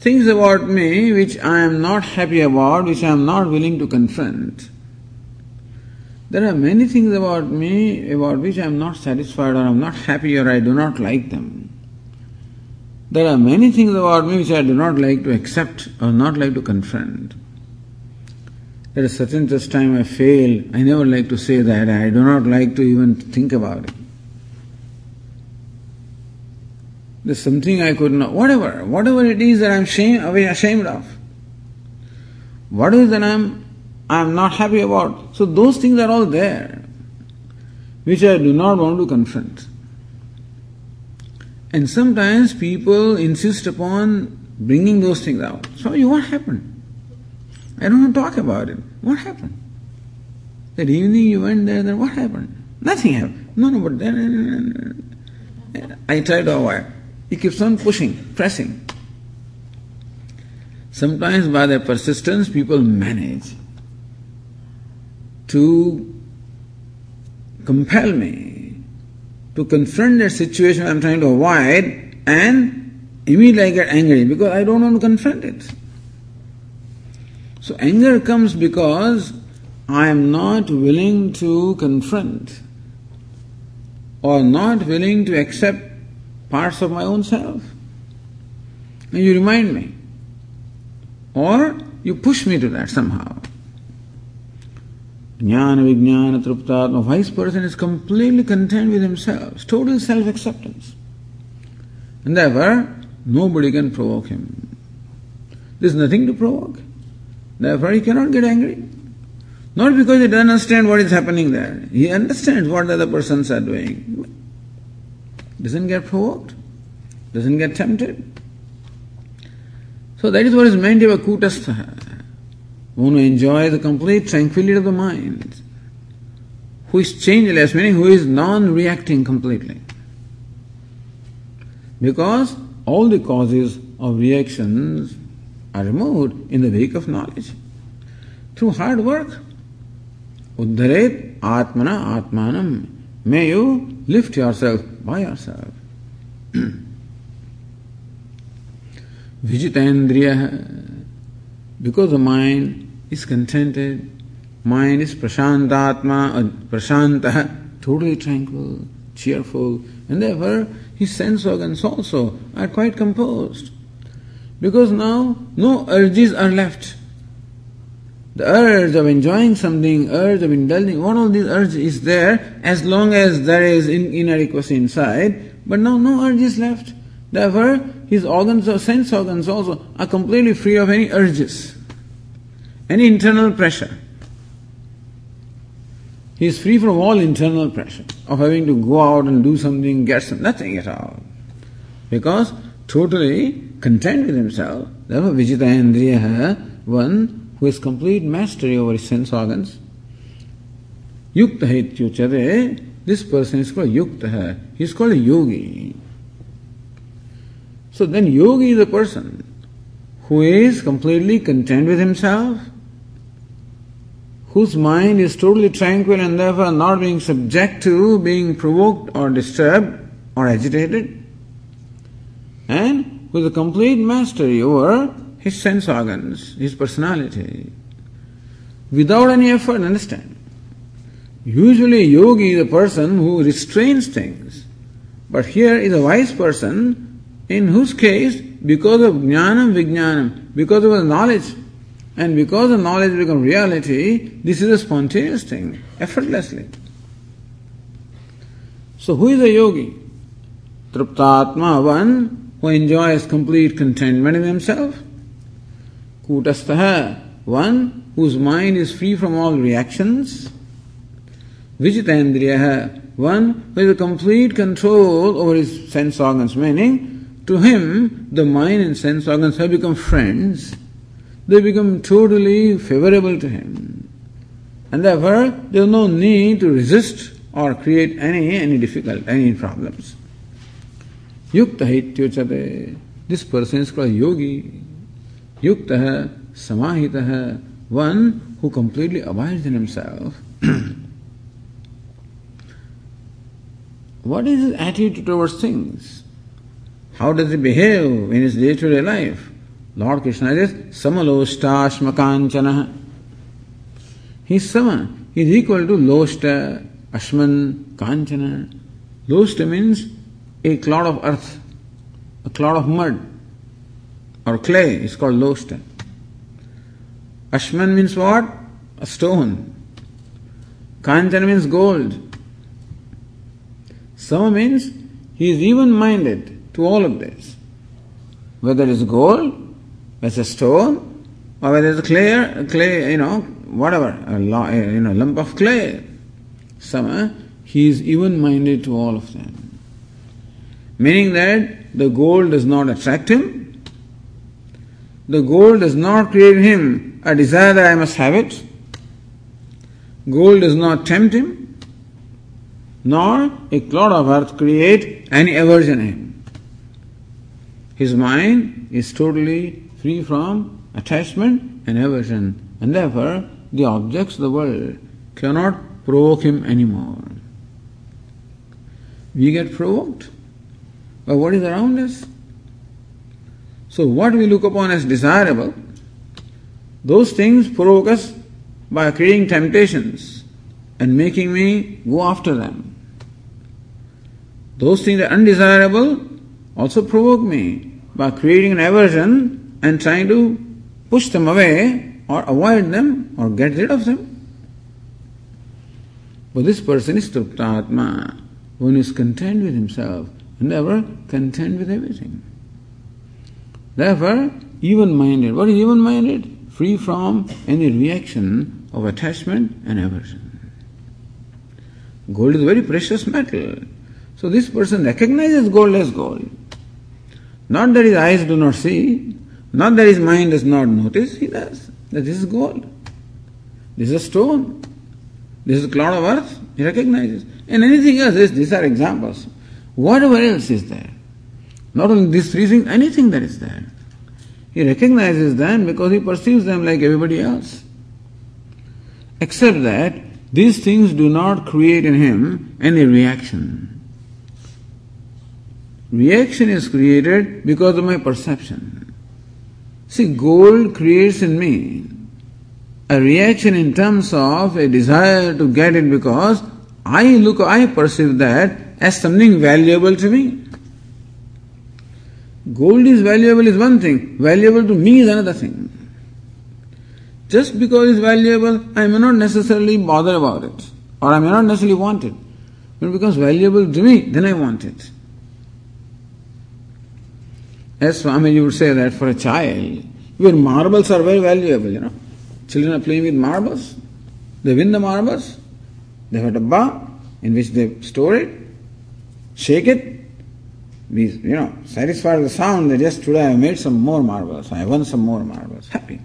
things about me which I am not happy about, which I am not willing to confront. There are many things about me about which I am not satisfied or I am not happy or I do not like them. There are many things about me which I do not like to accept or not like to confront. At a certain just time I fail, I never like to say that, I do not like to even think about it. There's something I could not, whatever, whatever it is that I'm shame, ashamed of. What is that I'm, I'm not happy about? So those things are all there, which I do not want to confront. And sometimes people insist upon bringing those things out. So you, what happened? I don't want to talk about it. What happened? That evening you went there, then what happened? Nothing happened. No, no, but then I tried to avoid. He keeps on pushing, pressing. Sometimes by their persistence, people manage to compel me to confront that situation I'm trying to avoid and immediately I get angry because I don't want to confront it. So anger comes because I am not willing to confront or not willing to accept parts of my own self. And you remind me. Or you push me to that somehow. Jnana Vijnana Truptatma, wise person is completely content with himself, total self acceptance. And therefore, nobody can provoke him. There's nothing to provoke. Therefore, he cannot get angry. Not because he doesn't understand what is happening there. He understands what the other persons are doing doesn't get provoked, doesn't get tempted. So that is what is meant by kutastha. One who enjoys the complete tranquility of the mind, who is changeless, meaning who is non reacting completely. Because all the causes of reactions are removed in the wake of knowledge through hard work. Uddharet atmana atmanam. May you lift yourself by yourself. [clears throat] Vijitendriya, because the mind is contented, mind is prashantatma, uh, prashanta, [laughs] totally tranquil, cheerful, and therefore his sense organs also are quite composed. Because now no urges are left. The urge of enjoying something, urge of indulging, of these urges is there as long as there is in, inadequacy inside, but now no urge is left. Therefore, his organs or sense organs also are completely free of any urges, any internal pressure. He is free from all internal pressure of having to go out and do something, get some, nothing at all. Because totally content with himself, therefore Vijita Indriya, one who has complete mastery over his sense organs. Yukta ityuchate, this person is called Yukta. He is called a yogi. So then yogi is a person who is completely content with himself, whose mind is totally tranquil and therefore not being subject to being provoked or disturbed or agitated, and with a complete mastery over his sense organs, his personality, without any effort, understand. Usually, yogi is a person who restrains things, but here is a wise person in whose case, because of jnanam vijnanam, because of knowledge, and because the knowledge becomes reality, this is a spontaneous thing, effortlessly. So, who is a yogi? Truptatma, one who enjoys complete contentment in himself. Kutastha, one whose mind is free from all reactions. Vijitendriya, one with a complete control over his sense organs, meaning to him the mind and sense organs have become friends. They become totally favorable to him. And therefore, there is no need to resist or create any, any difficult, any problems. Yukta ityuchate. This person is called yogi. Yukta samahita, one who completely abides in himself. [clears throat] what is his attitude towards things? How does he behave in his day to day life? Lord Krishna is samaloshtashmakanchana. He is sama. Is equal to loshta, ashman, kanchana. Loshta means a clod of earth, a clod of mud or clay is called loshta. Ashman means what? A stone. Kanchana means gold. Sama means he is even minded to all of this. Whether it's gold, whether it's a stone, or whether it's a clay, you know, whatever, a you know, lump of clay. Sama, eh? he is even minded to all of them. Meaning that the gold does not attract him, the gold does not create him a desire that I must have it, gold does not tempt him, nor a clod of earth create any aversion in him. His mind is totally free from attachment and aversion, and therefore the objects of the world cannot provoke him anymore. We get provoked by what is around us. So, what we look upon as desirable, those things provoke us by creating temptations and making me go after them. Those things that are undesirable also provoke me by creating an aversion and trying to push them away or avoid them or get rid of them. But this person is Truptatma, one is content with himself never content with everything. Therefore, even minded. What is even minded? Free from any reaction of attachment and aversion. Gold is a very precious metal. So this person recognizes gold as gold. Not that his eyes do not see, not that his mind does not notice, he does. That this is gold. This is a stone. This is a cloud of earth. He recognizes. And anything else, these are examples. Whatever else is there. Not only these three things, anything that is there. He recognizes them because he perceives them like everybody else. Except that these things do not create in him any reaction. Reaction is created because of my perception. See, gold creates in me a reaction in terms of a desire to get it because I look, I perceive that as something valuable to me. Gold is valuable is one thing, valuable to me is another thing. Just because it's valuable, I may not necessarily bother about it, or I may not necessarily want it. When it becomes valuable to me, then I want it. As you would say that for a child, your marbles are very valuable, you know. Children are playing with marbles. They win the marbles. They have a dabba in which they store it shake it, be, you know, satisfied with the sound that yes, today I made some more marbles, I won some more marbles, happy.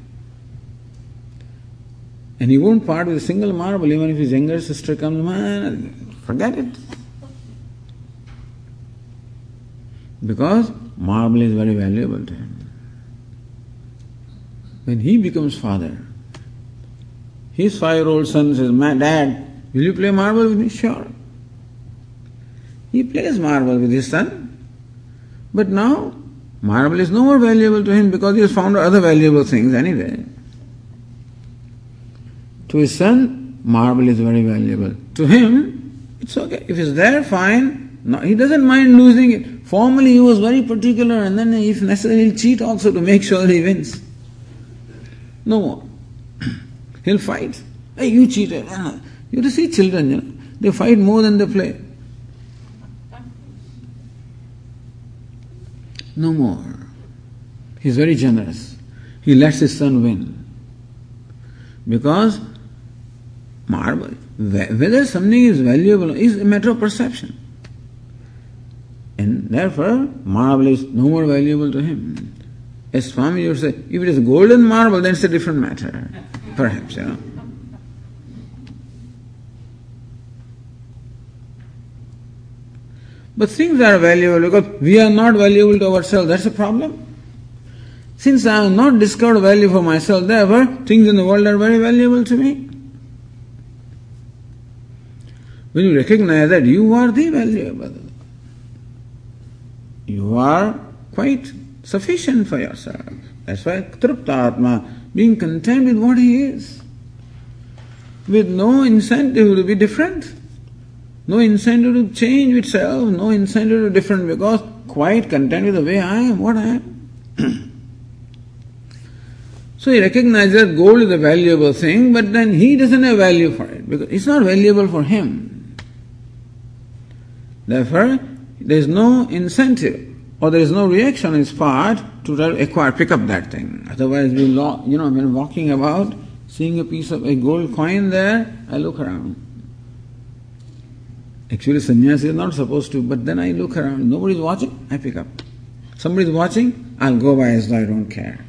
And he won't part with a single marble, even if his younger sister comes, man, forget it. Because marble is very valuable to him. when he becomes father, his five year old son says, My dad, will you play marble with me? Sure. He plays marble with his son. But now, marble is no more valuable to him because he has found other valuable things anyway. To his son, marble is very valuable. To him, it's okay. If it's there, fine. No, he doesn't mind losing it. Formerly, he was very particular, and then, if necessary, he'll cheat also to make sure he wins. No more. [clears throat] he'll fight. Hey, you cheated. Ah, you have to see children, you know, they fight more than they play. No more. He's very generous. He lets his son win. Because marble, whether something is valuable is a matter of perception. And therefore, marble is no more valuable to him. As Swami would say, if it is golden marble, then it's a different matter. Perhaps, you know. But things are valuable because we are not valuable to ourselves. That's a problem. Since I have not discovered value for myself, therefore things in the world are very valuable to me. When you recognize that you are the valuable, you are quite sufficient for yourself. That's why Atma, being content with what he is, with no incentive to be different. No incentive to change itself, no incentive to different because quite content with the way I am, what I am. [clears throat] so he recognizes that gold is a valuable thing, but then he doesn't have value for it because it's not valuable for him. Therefore, there is no incentive or there is no reaction on his part to acquire, pick up that thing. Otherwise, we, lo- you know, when walking about, seeing a piece of a gold coin there, I look around. Actually, sannyasi is not supposed to, but then I look around, nobody is watching, I pick up. Somebody is watching, I'll go by as though I don't care.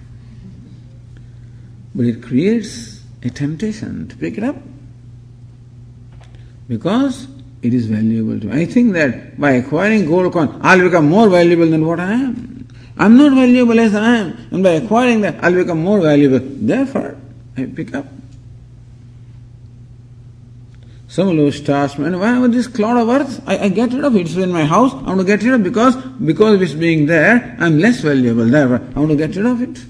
But it creates a temptation to pick it up because it is valuable to me. I think that by acquiring gold coin, I'll become more valuable than what I am. I'm not valuable as I am, and by acquiring that, I'll become more valuable. Therefore, I pick up. Some loose task, man, why would this cloud of earth? I, I, get rid of it. It's in my house. I want to get rid of it because because of its being there, I'm less valuable. Therefore, I want to get rid of it.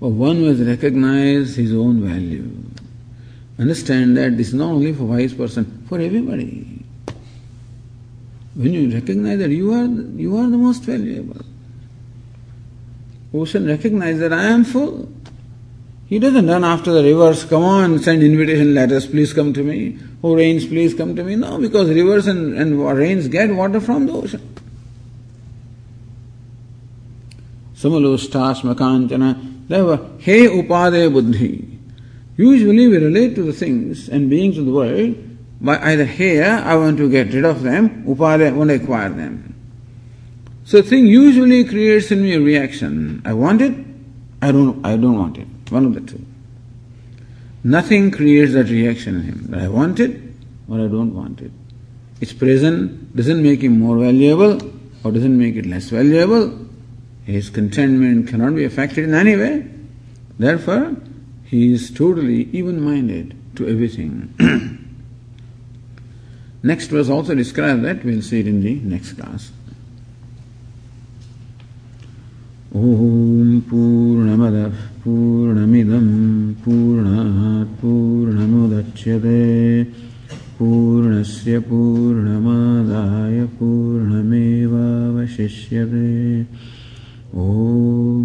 But one must recognize his own value. Understand that this is not only for wise person, for everybody. When you recognize that you are you are the most valuable. Ocean recognize that I am full. He doesn't run after the rivers, come on, send invitation letters, please come to me. Oh, rains, please come to me. No, because rivers and, and rains get water from the ocean. Therefore, heya upadeya buddhi. Usually we relate to the things and beings of the world by either heya, I want to get rid of them, upadeya, I want to acquire them. So thing usually creates in me a reaction. I want it, I don't, I don't want it. One of the two. Nothing creates that reaction in him. That I want it or I don't want it. Its present doesn't make him more valuable or doesn't make it less valuable. His contentment cannot be affected in any way. Therefore, he is totally even minded to everything. [clears throat] next verse also describes that. We'll see it in the next class. ॐ पूर्णमदः पूर्णमिदं पूर्णात् पूर्णमुदच्यते पूर्णस्य पूर्णमादाय पूर्णमेवावशिष्यते ॐ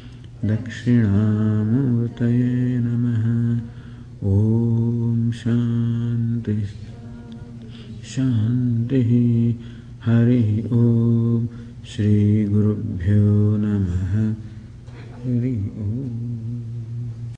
दक्षिणामूर्तये नमः। ॐ शान्ति। शान्तिः। हरिः ॐ। श्रीगुरुभ्यो नमः। हरिः ॐ।